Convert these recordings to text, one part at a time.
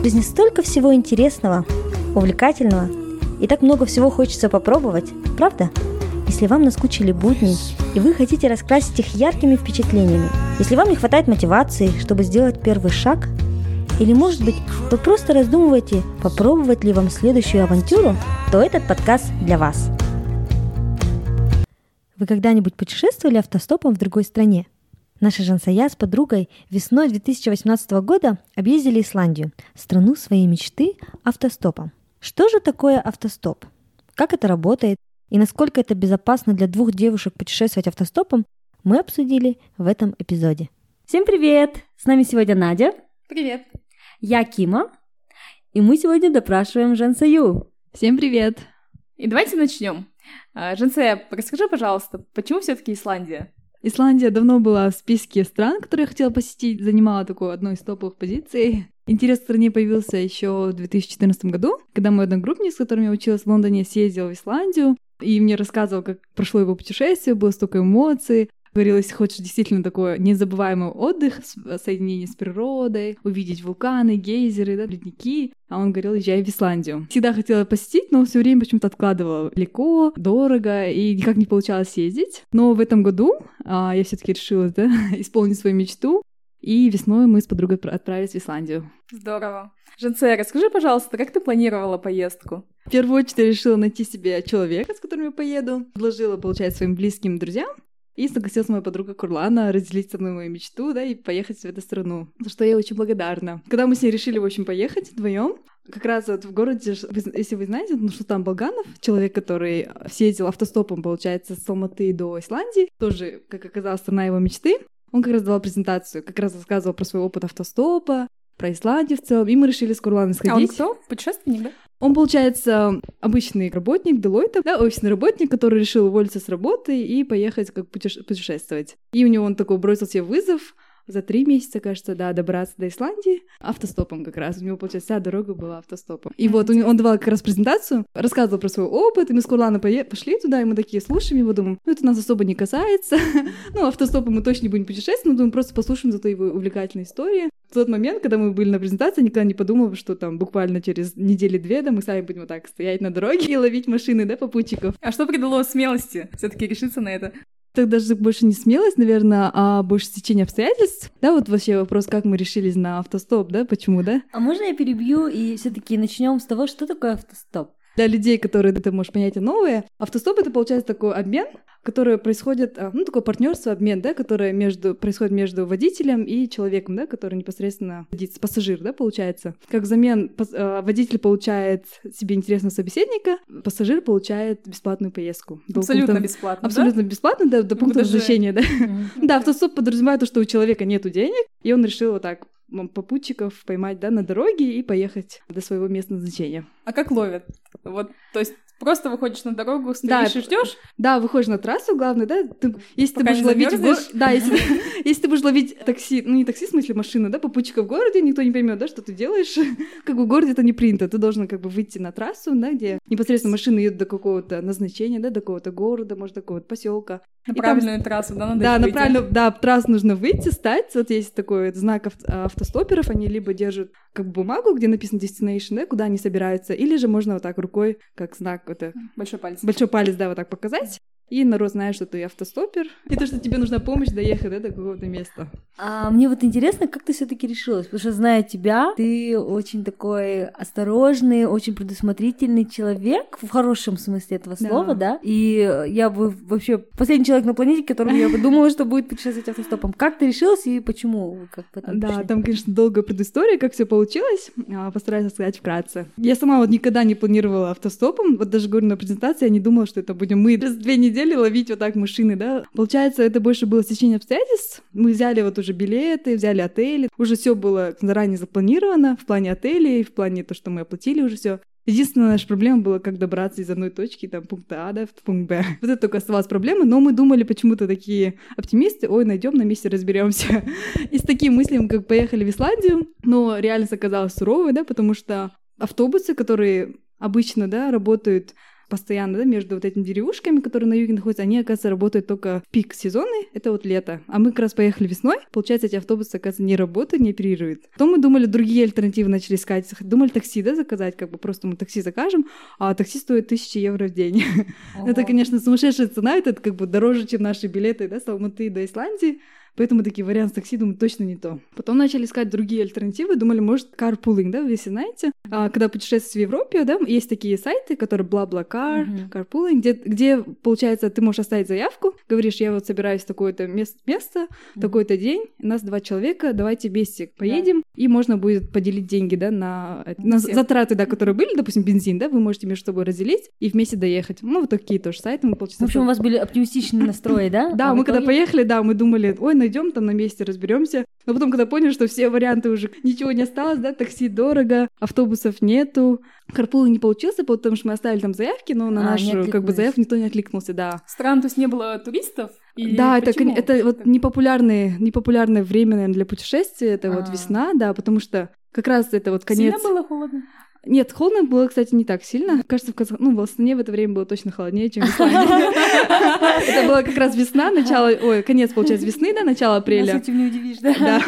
В жизни столько всего интересного, увлекательного, и так много всего хочется попробовать, правда? Если вам наскучили будни, и вы хотите раскрасить их яркими впечатлениями, если вам не хватает мотивации, чтобы сделать первый шаг, или, может быть, вы просто раздумываете, попробовать ли вам следующую авантюру, то этот подкаст для вас. Вы когда-нибудь путешествовали автостопом в другой стране? Наша Жансая с подругой весной 2018 года объездили Исландию, страну своей мечты автостопом. Что же такое автостоп? Как это работает? И насколько это безопасно для двух девушек путешествовать автостопом, мы обсудили в этом эпизоде. Всем привет! С нами сегодня Надя. Привет. Я Кима. И мы сегодня допрашиваем Жансаю. Всем привет! И давайте начнем. А, Жансая, расскажи, пожалуйста, почему все-таки Исландия? Исландия давно была в списке стран, которые я хотела посетить, занимала такую одну из топовых позиций. Интерес к стране появился еще в 2014 году, когда мой одногруппник, с которым я училась в Лондоне, съездил в Исландию, и мне рассказывал, как прошло его путешествие, было столько эмоций, Говорила, если хочешь действительно такой незабываемый отдых, соединение с природой, увидеть вулканы, гейзеры, да, ледники, а он говорил, езжай в Исландию. Всегда хотела посетить, но все время почему-то откладывала далеко, дорого, и никак не получалось съездить. Но в этом году а, я все-таки решила да, исполнить свою мечту, и весной мы с подругой отправились в Исландию. Здорово. Женце, расскажи, пожалуйста, как ты планировала поездку? В первую очередь я решила найти себе человека, с которым я поеду. Предложила, получается, своим близким друзьям и согласилась моя подруга Курлана разделить со мной мою мечту, да, и поехать в эту страну, за что я очень благодарна. Когда мы с ней решили, в общем, поехать вдвоем, как раз вот в городе, если вы знаете, ну что там Болганов, человек, который съездил автостопом, получается, с Алматы до Исландии, тоже, как оказалось, страна его мечты, он как раз давал презентацию, как раз рассказывал про свой опыт автостопа, про Исландию в целом, и мы решили с Курланом сходить. А он кто? Путешественник, да? Он, получается, обычный работник Deloitte, да, офисный работник, который решил уволиться с работы и поехать как путеше- путешествовать. И у него он такой бросил себе вызов, за три месяца, кажется, да, добраться до Исландии автостопом как раз. У него, получается, вся дорога была автостопом. И вот он, он давал как раз презентацию, рассказывал про свой опыт, и мы с Курланом пошли туда, и мы такие слушаем его, думаем, ну, это нас особо не касается. ну, автостопом мы точно не будем путешествовать, но думаем, просто послушаем зато его увлекательные истории. В тот момент, когда мы были на презентации, никогда не подумал, что там буквально через недели-две, да, мы сами будем вот так стоять на дороге и ловить машины, да, попутчиков. А что придало смелости все таки решиться на это? Так даже больше не смелость, наверное, а больше стечение обстоятельств. Да, вот вообще вопрос, как мы решились на автостоп, да, почему, да? А можно я перебью и все таки начнем с того, что такое автостоп? Для людей, которые это, может, понятие новое, автостоп — это, получается, такой обмен которое происходит, а, ну, такое партнерство, обмен, да, которое между, происходит между водителем и человеком, да, который непосредственно садится, пассажир, да, получается. Как взамен а, водитель получает себе интересного собеседника, пассажир получает бесплатную поездку. Абсолютно пункта, бесплатно, Абсолютно да? бесплатно, да, до пункта даже... возвращения, да. Да, автостоп подразумевает то, что у человека нету денег, и он решил вот так попутчиков поймать, да, на дороге и поехать до своего места назначения. А как ловят? Вот, то есть Просто выходишь на дорогу, стоишь да, и ждешь? Да, выходишь на трассу, главное, да? Ты, если Пока ты будешь ловить в го... Да, если, если ты будешь ловить такси, ну не такси, в смысле машину, да, попутчика в городе, никто не поймет, да, что ты делаешь. как бы в городе это не принято. Ты должен как бы выйти на трассу, да, где непосредственно машины едут до какого-то назначения, да, до какого-то города, может, до какого-то поселка. На правильную там... трассу, да, надо Да, на правильную, да, трассу нужно выйти, стать. Вот есть такой знак автостоперов, они либо держат как бы бумагу, где написано destination, да, куда они собираются, или же можно вот так рукой, как знак, это... Большой палец. Большой палец, да, вот так показать и народ знает, что ты автостопер, и то, что тебе нужна помощь доехать да, до какого-то места. А мне вот интересно, как ты все таки решилась, потому что, зная тебя, ты очень такой осторожный, очень предусмотрительный человек, в хорошем смысле этого слова, да, и я бы вообще последний человек на планете, которому я бы думала, что будет путешествовать автостопом. Как ты решилась и почему? Как да, пришли? там, конечно, долгая предыстория, как все получилось, а, постараюсь рассказать вкратце. Я сама вот никогда не планировала автостопом, вот даже говорю на презентации, я не думала, что это будем мы через две недели недели ловить вот так машины, да. Получается, это больше было стечение обстоятельств. Мы взяли вот уже билеты, взяли отели, уже все было заранее запланировано в плане отелей, в плане то, что мы оплатили уже все. Единственная наша проблема была, как добраться из одной точки, там, пункта А, да, в пункт Б. Вот это только оставалась проблема, но мы думали почему-то такие оптимисты, ой, найдем на месте, разберемся. И с таким мыслям, как поехали в Исландию, но реальность оказалась суровой, да, потому что автобусы, которые обычно, да, работают постоянно, да, между вот этими деревушками, которые на юге находятся, они, оказывается, работают только в пик сезоны, это вот лето. А мы как раз поехали весной, получается, эти автобусы, оказывается, не работают, не оперируют. Потом мы думали, другие альтернативы начали искать. Думали такси, да, заказать, как бы просто мы такси закажем, а такси стоит тысячи евро в день. Это, конечно, сумасшедшая цена, это как бы дороже, чем наши билеты, да, с Алматы до Исландии. Поэтому такие варианты с такси, думаю, точно не то. Потом начали искать другие альтернативы, думали, может, carpooling, да, вы все знаете. А, когда путешествуешь в Европе, да, есть такие сайты, которые бла-бла-кар, uh-huh. carpooling, где, где, получается, ты можешь оставить заявку, говоришь, я вот собираюсь в такое-то место, место uh-huh. такой-то день, нас два человека, давайте вместе поедем, yeah. и можно будет поделить деньги, да, на, на затраты, да, которые были, допустим, бензин, да, вы можете между собой разделить и вместе доехать. Ну, вот такие тоже сайты мы, получается... В общем, у вас были оптимистичные настрои, да? Да, а мы когда поехали, да, мы думали, ой, найдем там на месте, разберемся. Но потом, когда поняли, что все варианты уже ничего не осталось, да, такси дорого, автобусов нету, карпул не получился, потому что мы оставили там заявки, но на а, нашу как бы заявку никто не откликнулся, да. Странно, то есть не было туристов? Или да, это, это вот непопулярное, непопулярное время, наверное, для путешествия, это А-а-а. вот а. весна, да, потому что как раз это вот конец... Сильно было холодно? Нет, холодно было, кстати, не так сильно. Кажется, в Казах... ну, в Астане в это время было точно холоднее, чем в Исландии. Это было как раз весна, начало, ой, конец, получается, весны, да, начало апреля. Нас этим не удивишь, да? Да.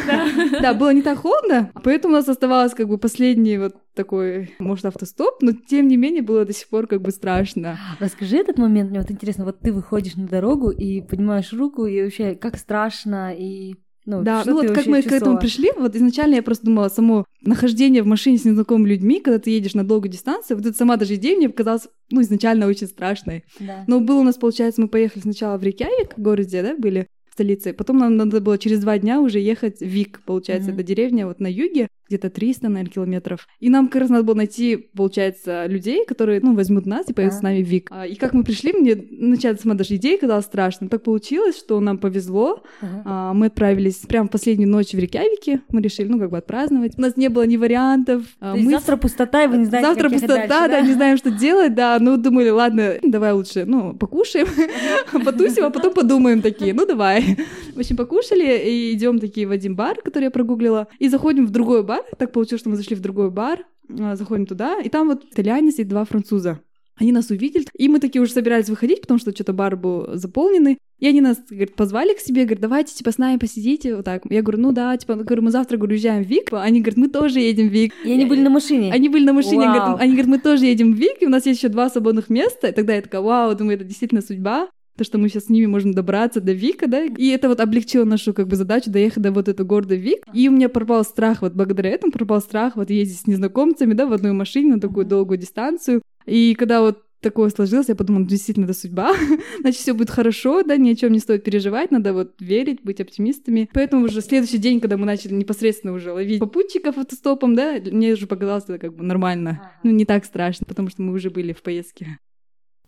Да, было не так холодно, поэтому у нас оставалось как бы последний вот такой, может, автостоп, но тем не менее было до сих пор как бы страшно. Расскажи этот момент, мне вот интересно, вот ты выходишь на дорогу и поднимаешь руку, и вообще как страшно, и ну, да, ну вот как мы чувствовала? к этому пришли, вот изначально я просто думала, само нахождение в машине с незнакомыми людьми, когда ты едешь на долгую дистанцию, вот эта сама даже идея мне показалась, ну, изначально очень страшной. Да. Но было у нас, получается, мы поехали сначала в Рейкьявик, в городе, да, были, столице. Потом нам надо было через два дня уже ехать в Вик, получается, mm-hmm. это деревня вот на юге, где-то 300, наверное, километров. И нам как раз надо было найти, получается, людей, которые, ну, возьмут нас и поедут а. с нами в Вик. А, и как мы пришли, мне начать сама даже идея казалась страшно. Так получилось, что нам повезло. Uh-huh. А, мы отправились прямо в последнюю ночь в Рейкьявике. Мы решили, ну, как бы отпраздновать. У нас не было ни вариантов. А, мы... завтра пустота, и вы не знаете, Завтра пустота, дальше, да? да, не знаем, что делать, да. Ну, думали, ладно, давай лучше, ну, покушаем, потусим, а потом подумаем такие, ну, давай. В общем, покушали и идем такие в один бар, который я прогуглила, и заходим в другой бар. Так получилось, что мы зашли в другой бар, а, заходим туда, и там вот итальянец и два француза. Они нас увидели, и мы такие уже собирались выходить, потому что что-то бар был заполненный. И они нас, говорит, позвали к себе, говорят, давайте, типа, с нами посидите, вот так. Я говорю, ну да, типа, говорю, мы завтра, говорю, уезжаем в Вик. Они говорят, мы тоже едем в Вик. И они были на машине? Они были на машине, говорят, они говорят, мы тоже едем в Вик, и у нас есть еще два свободных места. И тогда я такая, вау, думаю, это действительно судьба то, что мы сейчас с ними можем добраться до Вика, да, и это вот облегчило нашу как бы задачу доехать до вот этого города Вик, и у меня пропал страх, вот благодаря этому пропал страх вот ездить с незнакомцами, да, в одной машине на такую долгую дистанцию, и когда вот такое сложилось, я подумала, «Ну, действительно, это судьба, значит, все будет хорошо, да, ни о чем не стоит переживать, надо вот верить, быть оптимистами. Поэтому уже следующий день, когда мы начали непосредственно уже ловить попутчиков автостопом, да, мне уже показалось это как бы нормально, ну, не так страшно, потому что мы уже были в поездке.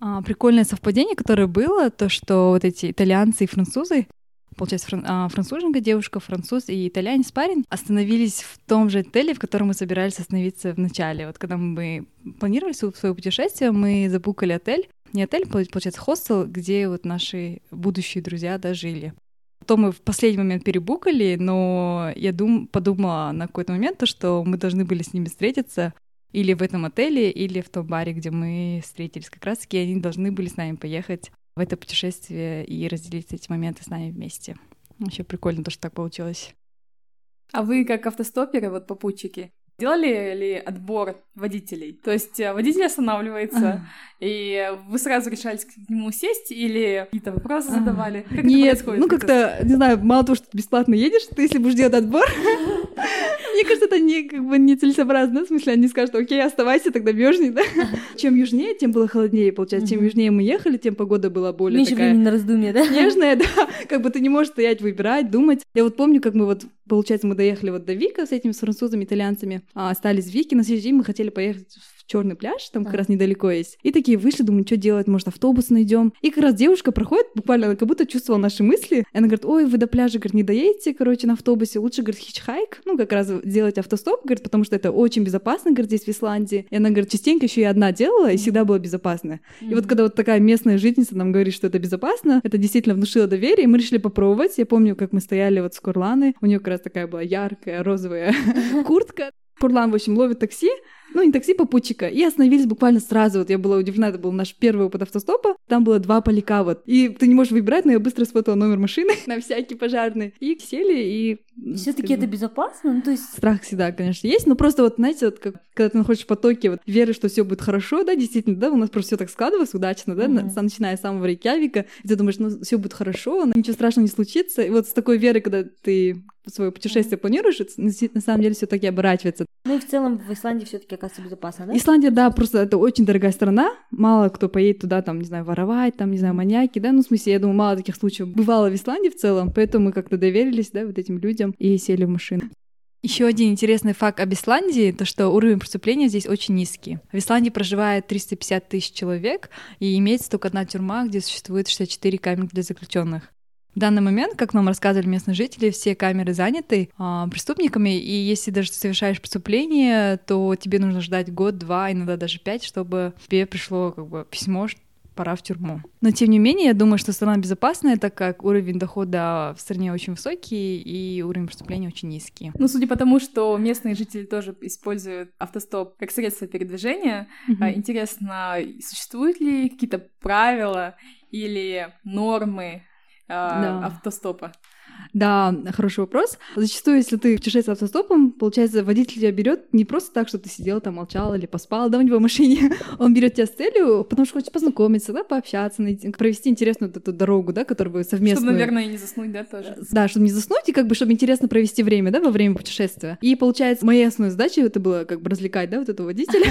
А, прикольное совпадение, которое было, то, что вот эти итальянцы и французы, получается, фран- а, француженка девушка, француз и итальянец парень, остановились в том же отеле, в котором мы собирались остановиться в начале. Вот когда мы планировали свое путешествие, мы забукали отель, не отель, получается, хостел, где вот наши будущие друзья да, жили. Потом мы в последний момент перебукали, но я дум, подумала на какой-то момент, то, что мы должны были с ними встретиться или в этом отеле, или в том баре, где мы встретились. Как раз-таки они должны были с нами поехать в это путешествие и разделить эти моменты с нами вместе. Вообще прикольно то, что так получилось. А вы как автостоперы, вот попутчики, Делали ли отбор водителей? То есть э, водитель останавливается, и вы сразу решались к нему сесть или какие-то вопросы задавали? Как Нет, ну как-то, не знаю, мало того, что бесплатно едешь, ты если будешь делать отбор, мне кажется, это не, как бы, не целесообразно. В смысле, они скажут, окей, оставайся, тогда бежней, да? Чем южнее, тем было холоднее, получается. Чем южнее мы ехали, тем погода была более Меньше такая... времени на раздумье, да? Снежная, да. Как бы ты не можешь стоять, выбирать, думать. Я вот помню, как мы вот, получается, мы доехали вот до Вика с этими с французами, итальянцами, а остались в Вике. На следующий день мы хотели поехать в черный пляж, там как раз недалеко есть. И такие вышли, думаю, что делать, может, автобус найдем. И как раз девушка проходит, буквально она как будто чувствовала наши мысли. И она говорит, ой, вы до пляжа, говорит, не доедете, короче, на автобусе, лучше, говорит, хичхайк, ну, как раз делать автостоп, говорит, потому что это очень безопасно, говорит, здесь в Исландии. И она, говорит, частенько еще и одна делала, и всегда было безопасно. Mm-hmm. И вот когда вот такая местная жительница нам говорит, что это безопасно, это действительно внушило доверие, и мы решили попробовать. Я помню, как мы стояли вот с Курланы, у нее как раз такая была яркая розовая куртка. Курлан, в общем, ловит такси, ну не такси, попутчика, и остановились буквально сразу. Вот я была удивлена, это был наш первый опыт автостопа. Там было два поляка вот. И ты не можешь выбирать, но я быстро сфотала номер машины на всякий пожарный. И сели, и... Все-таки это безопасно? Ну, то есть... Страх всегда, конечно, есть, но просто вот, знаете, вот как, когда ты находишься в потоке вот, веры, что все будет хорошо, да, действительно, да, у нас просто все так складывалось удачно, да, mm-hmm. начиная с самого Рейкявика, и ты думаешь, ну, все будет хорошо, ничего страшного не случится. И вот с такой верой, когда ты свое путешествие планируешь, на самом деле все таки оборачивается. Ну и в целом в Исландии все-таки оказывается безопасно, да? Исландия, да, просто это очень дорогая страна. Мало кто поедет туда, там, не знаю, воровать, там, не знаю, маньяки, да. Ну, в смысле, я думаю, мало таких случаев бывало в Исландии в целом, поэтому мы как-то доверились, да, вот этим людям и сели в машину. Еще один интересный факт об Исландии, то что уровень преступления здесь очень низкий. В Исландии проживает 350 тысяч человек, и имеется только одна тюрьма, где существует 64 камеры для заключенных. В данный момент, как нам рассказывали местные жители, все камеры заняты а, преступниками, и если даже ты совершаешь преступление, то тебе нужно ждать год, два, иногда даже пять, чтобы тебе пришло как бы письмо, что пора в тюрьму. Но тем не менее, я думаю, что страна безопасная, так как уровень дохода в стране очень высокий и уровень преступления очень низкий. Ну, судя по тому, что местные жители тоже используют автостоп как средство передвижения, mm-hmm. интересно, существуют ли какие-то правила или нормы а, да. автостопа? Да, хороший вопрос. Зачастую, если ты путешествуешь автостопом, получается, водитель тебя берет не просто так, что ты сидел там, молчал или поспал, да, у него в машине. Он берет тебя с целью, потому что хочет познакомиться, да, пообщаться, найти, провести интересную вот эту дорогу, да, которую вы совместно... Чтобы, наверное, и не заснуть, да, тоже. Да, чтобы не заснуть, и как бы, чтобы интересно провести время, да, во время путешествия. И получается, моей основной задачей это было как бы развлекать, да, вот этого водителя,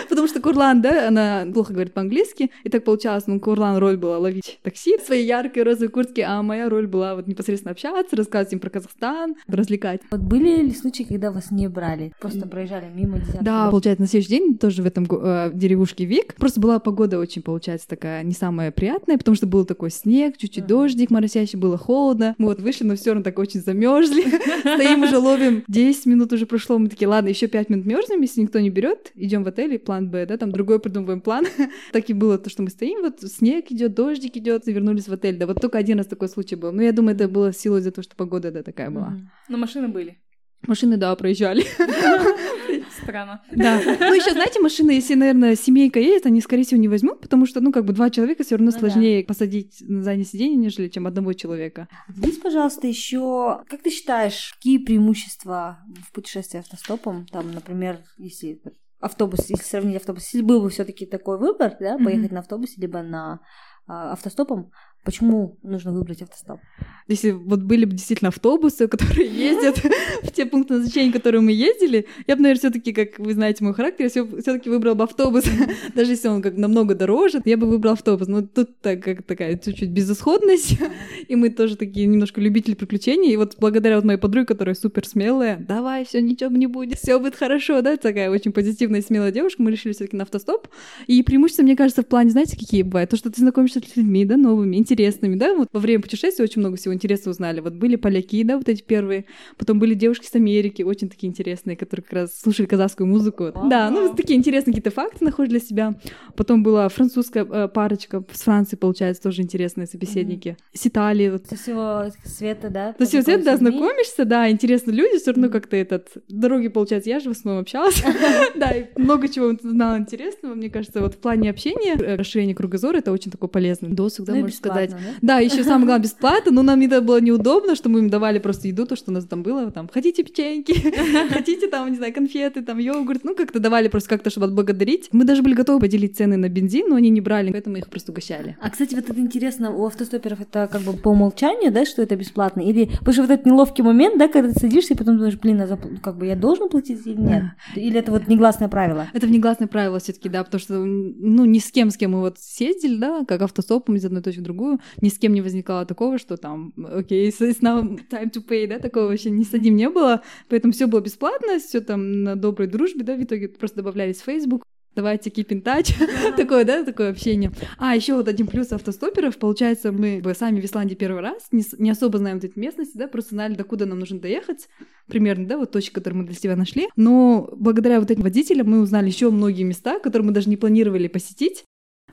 потому что Курлан, да, она плохо говорит по-английски, и так получалось, ну, Курлан роль была ловить такси в своей яркой розовой куртке, а моя роль была вот непосредственно общаться, рассказывать им про Казахстан, развлекать. Вот были ли случаи, когда вас не брали? Просто проезжали мимо десятки Да, получается, на следующий день тоже в этом э, деревушке Вик. Просто была погода очень, получается, такая не самая приятная, потому что был такой снег, чуть-чуть uh-huh. дождик моросящий, было холодно. Мы вот вышли, но все равно так очень замерзли. Стоим уже ловим. 10 минут уже прошло, мы такие, ладно, еще 5 минут мерзнем, если никто не берет, идем в отель, и план Б, да, там другой придумываем план. так и было то, что мы стоим, вот снег идет, дождик идет, и вернулись в отель. Да, вот только один раз такой случай был. Но я думаю, это было в силу из-за того, что погода, да, такая была. Но машины были. Машины, да, проезжали. Странно. Да. Ну, еще, знаете, машины, если, наверное, семейка едет, они, скорее всего, не возьмут, потому что, ну, как бы два человека все равно ну, сложнее да. посадить на заднее сиденье, нежели чем одного человека. Здесь, пожалуйста, еще, как ты считаешь, какие преимущества в путешествии автостопом? Там, например, если автобус, если сравнить автобус, если был бы все-таки такой выбор, да, поехать mm-hmm. на автобусе либо на а, автостопом, Почему нужно выбрать автостоп? Если вот были бы действительно автобусы, которые ездят в те пункты назначения, которые мы ездили, я бы, наверное, все таки как вы знаете мой характер, я все таки выбрал бы автобус. Даже если он как намного дороже, я бы выбрал автобус. Но тут так, как такая чуть-чуть безысходность, и мы тоже такие немножко любители приключений. И вот благодаря вот моей подруге, которая супер смелая, давай, все ничего не будет, все будет хорошо, да, такая очень позитивная и смелая девушка, мы решили все таки на автостоп. И преимущество, мне кажется, в плане, знаете, какие бывают? То, что ты знакомишься с людьми, да, новыми, интересными, да, вот во время путешествия очень много всего интересного узнали. Вот были поляки, да, вот эти первые, потом были девушки с Америки, очень такие интересные, которые как раз слушали казахскую музыку. Wow. Да, ну, такие интересные какие-то факты находишь для себя. Потом была французская э, парочка с Франции, получается, тоже интересные собеседники. Mm-hmm. С Италии. Вот. Со всего света, да? Со всего света, да, знакомишься, да, интересные люди, все равно как-то этот... Дороги, получается, я же в основном общалась. Да, и много чего узнала интересного. Мне кажется, вот в плане общения, э, расширение кругозора, это очень такой полезный досуг, да, ну можно сказать. Да, еще самое главное, бесплатно, но нам это было неудобно, что мы им давали просто еду, то, что у нас там было, там, хотите печеньки, хотите там, не знаю, конфеты, там, йогурт, ну, как-то давали просто как-то, чтобы отблагодарить. Мы даже были готовы поделить цены на бензин, но они не брали, поэтому их просто угощали. А, кстати, вот это интересно, у автостоперов это как бы по умолчанию, да, что это бесплатно? Или, потому что вот этот неловкий момент, да, когда ты садишься и потом думаешь, блин, а зап... как бы я должен платить или нет? Или это вот негласное правило? Это негласное правило все таки да, потому что, ну, ни с кем, с кем мы вот съездили, да, как автостопом из одной точки в другую, ни с кем не возникало такого, что там, окей, okay, so it's now time to pay, да, такого вообще ни с одним не было, поэтому все было бесплатно, все там на доброй дружбе, да, в итоге просто добавлялись в Facebook, давайте keep in touch, такое, да, такое общение. А, еще вот один плюс автостоперов, получается, мы сами в Исландии первый раз, не, не особо знаем вот эти местности, да, просто знали, докуда нам нужно доехать, примерно, да, вот точки, которые мы для себя нашли, но благодаря вот этим водителям мы узнали еще многие места, которые мы даже не планировали посетить,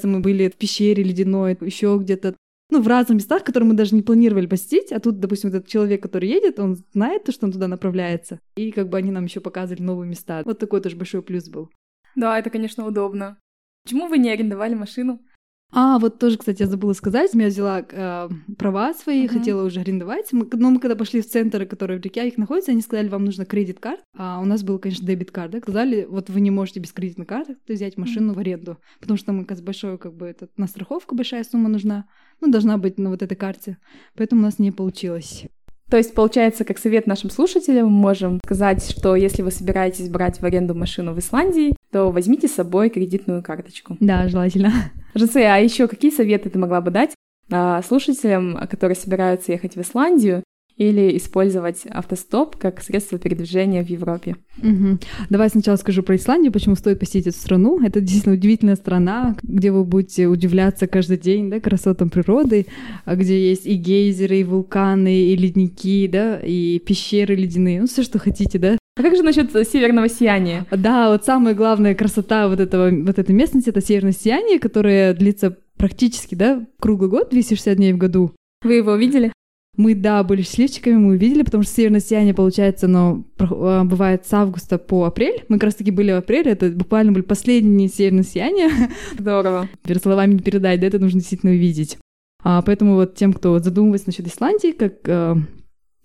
мы были в пещере ледяной, еще где-то ну, в разных местах, которые мы даже не планировали посетить, а тут, допустим, этот человек, который едет, он знает то, что он туда направляется, и как бы они нам еще показывали новые места. Вот такой тоже большой плюс был. Да, это, конечно, удобно. Почему вы не арендовали машину? А, вот тоже, кстати, я забыла сказать, я взяла э, права свои, uh-huh. хотела уже арендовать. Мы, но мы когда пошли в центры, которые в Рикьявик находятся, они сказали, вам нужно кредит-карт. А у нас был, конечно, дебит-карт. Да? Сказали, вот вы не можете без кредитной карты взять машину uh-huh. в аренду, потому что там, как большой, как бы, это, на страховку большая сумма нужна. Ну, должна быть на вот этой карте. Поэтому у нас не получилось. То есть, получается, как совет нашим слушателям, мы можем сказать, что если вы собираетесь брать в аренду машину в Исландии, то возьмите с собой кредитную карточку. Да, желательно. Жасе, а еще какие советы ты могла бы дать а, слушателям, которые собираются ехать в Исландию или использовать автостоп как средство передвижения в Европе. Угу. Давай сначала скажу про Исландию, почему стоит посетить эту страну. Это действительно удивительная страна, где вы будете удивляться каждый день да, красотам природы, а где есть и гейзеры, и вулканы, и ледники, да, и пещеры ледяные, ну все, что хотите, да. А как же насчет северного сияния? Да, вот самая главная красота вот этого вот этой местности это северное сияние, которое длится практически, да, круглый год, 260 дней в году. Вы его видели? Мы, да, были счастливчиками, мы увидели, потому что северное сияние, получается, оно а, бывает с августа по апрель. Мы как раз-таки были в апреле, это буквально были последние северные сияния. Здорово. Перед словами не передать, да, это нужно действительно увидеть. А, поэтому вот тем, кто задумывается насчет Исландии, как а,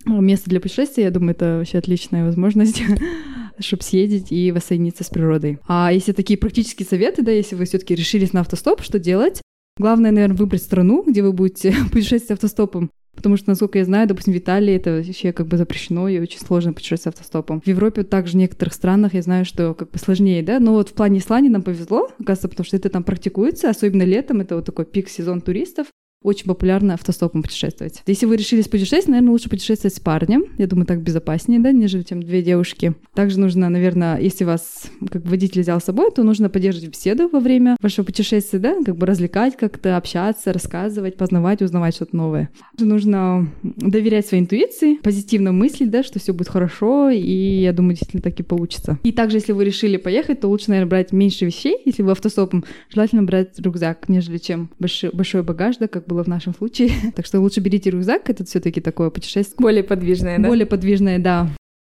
место для путешествия, я думаю, это вообще отличная возможность чтобы съездить и воссоединиться с природой. А если такие практические советы, да, если вы все-таки решились на автостоп, что делать? Главное, наверное, выбрать страну, где вы будете путешествовать автостопом. Потому что, насколько я знаю, допустим, в Италии это вообще как бы запрещено и очень сложно путешествовать автостопом. В Европе также в некоторых странах я знаю, что как бы сложнее, да, но вот в плане Исландии нам повезло, оказывается, потому что это там практикуется, особенно летом, это вот такой пик сезон туристов, очень популярно автостопом путешествовать. Если вы решились путешествовать, наверное, лучше путешествовать с парнем. Я думаю, так безопаснее, да, нежели чем две девушки. Также нужно, наверное, если вас как водитель взял с собой, то нужно поддерживать беседу во время вашего путешествия, да, как бы развлекать как-то, общаться, рассказывать, познавать, узнавать что-то новое. Нужно доверять своей интуиции, позитивно мыслить, да, что все будет хорошо, и я думаю, действительно так и получится. И также, если вы решили поехать, то лучше, наверное, брать меньше вещей. Если вы автостопом, желательно брать рюкзак, нежели чем большой, большой багаж, да, как было в нашем случае. так что лучше берите рюкзак, это все таки такое путешествие. Более подвижное, да? Более подвижное, да.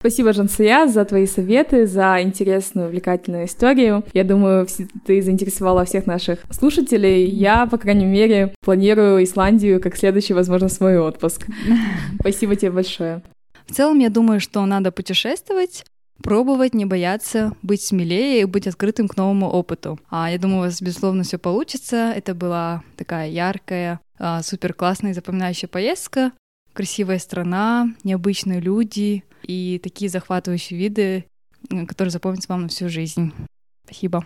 Спасибо, Жансия, за твои советы, за интересную, увлекательную историю. Я думаю, ты заинтересовала всех наших слушателей. Я, по крайней мере, планирую Исландию как следующий, возможно, свой отпуск. Спасибо тебе большое. В целом, я думаю, что надо путешествовать, пробовать, не бояться, быть смелее и быть открытым к новому опыту. А я думаю, у вас, безусловно, все получится. Это была такая яркая, а, супер классная и запоминающая поездка. Красивая страна, необычные люди и такие захватывающие виды, которые запомнятся вам на всю жизнь. Спасибо.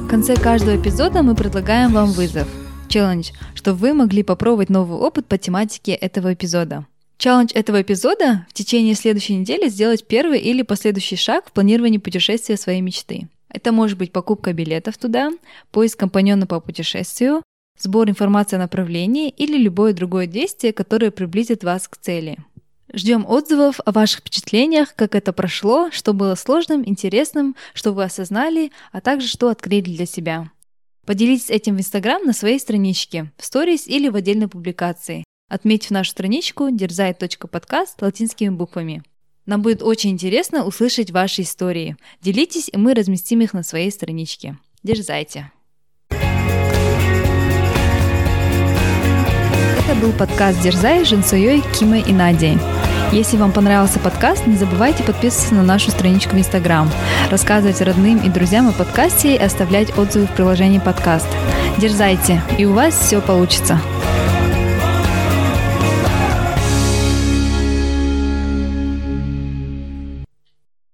В конце каждого эпизода мы предлагаем вам вызов — челлендж, чтобы вы могли попробовать новый опыт по тематике этого эпизода. Челлендж этого эпизода в течение следующей недели сделать первый или последующий шаг в планировании путешествия своей мечты. Это может быть покупка билетов туда, поиск компаньона по путешествию, сбор информации о направлении или любое другое действие, которое приблизит вас к цели. Ждем отзывов о ваших впечатлениях, как это прошло, что было сложным, интересным, что вы осознали, а также что открыли для себя. Поделитесь этим в Инстаграм на своей страничке, в сторис или в отдельной публикации, отметив нашу страничку дерзай.подкаст латинскими буквами. Нам будет очень интересно услышать ваши истории. Делитесь, и мы разместим их на своей страничке. Дерзайте! Это был подкаст «Дерзай» с Женсуей, Кимой и Надей. Если вам понравился подкаст, не забывайте подписываться на нашу страничку в Инстаграм, рассказывать родным и друзьям о подкасте и оставлять отзывы в приложении подкаст. Дерзайте, и у вас все получится.